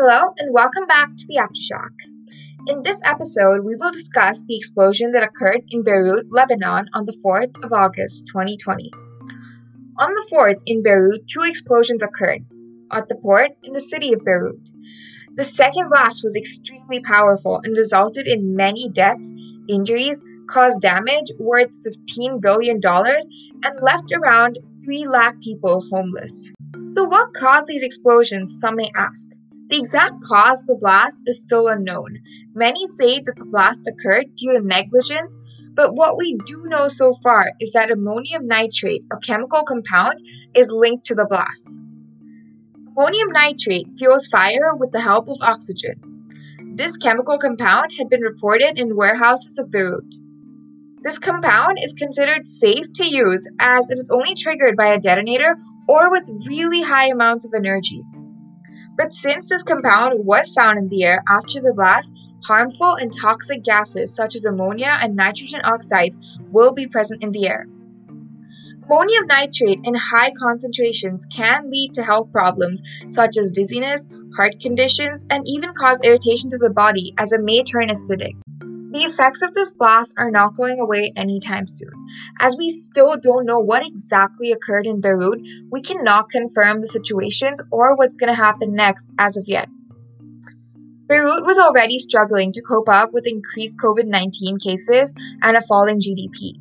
Hello, and welcome back to the Aftershock. In this episode, we will discuss the explosion that occurred in Beirut, Lebanon on the 4th of August 2020. On the 4th in Beirut, two explosions occurred at the port in the city of Beirut. The second blast was extremely powerful and resulted in many deaths, injuries, caused damage worth $15 billion, and left around 3 lakh people homeless. So, what caused these explosions, some may ask? The exact cause of the blast is still unknown. Many say that the blast occurred due to negligence, but what we do know so far is that ammonium nitrate, a chemical compound, is linked to the blast. Ammonium nitrate fuels fire with the help of oxygen. This chemical compound had been reported in warehouses of Beirut. This compound is considered safe to use as it is only triggered by a detonator or with really high amounts of energy. But since this compound was found in the air after the blast, harmful and toxic gases such as ammonia and nitrogen oxides will be present in the air. Ammonium nitrate in high concentrations can lead to health problems such as dizziness, heart conditions, and even cause irritation to the body as it may turn acidic. The effects of this blast are not going away anytime soon. As we still don't know what exactly occurred in Beirut, we cannot confirm the situations or what's going to happen next as of yet. Beirut was already struggling to cope up with increased COVID 19 cases and a falling GDP.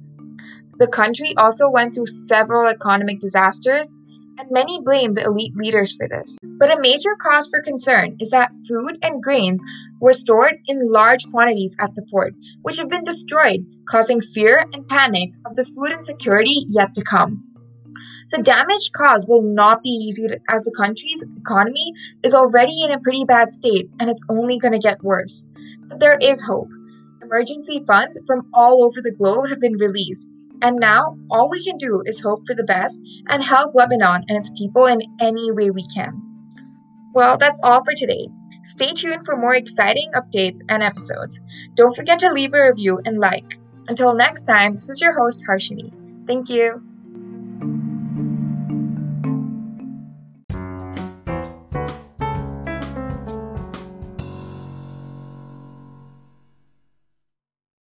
The country also went through several economic disasters, and many blame the elite leaders for this. But a major cause for concern is that food and grains were stored in large quantities at the port, which have been destroyed, causing fear and panic of the food insecurity yet to come. The damage caused will not be easy as the country's economy is already in a pretty bad state and it's only going to get worse. But there is hope. Emergency funds from all over the globe have been released, and now all we can do is hope for the best and help Lebanon and its people in any way we can. Well, that's all for today. Stay tuned for more exciting updates and episodes. Don't forget to leave a review and like. Until next time, this is your host, Harshini. Thank you.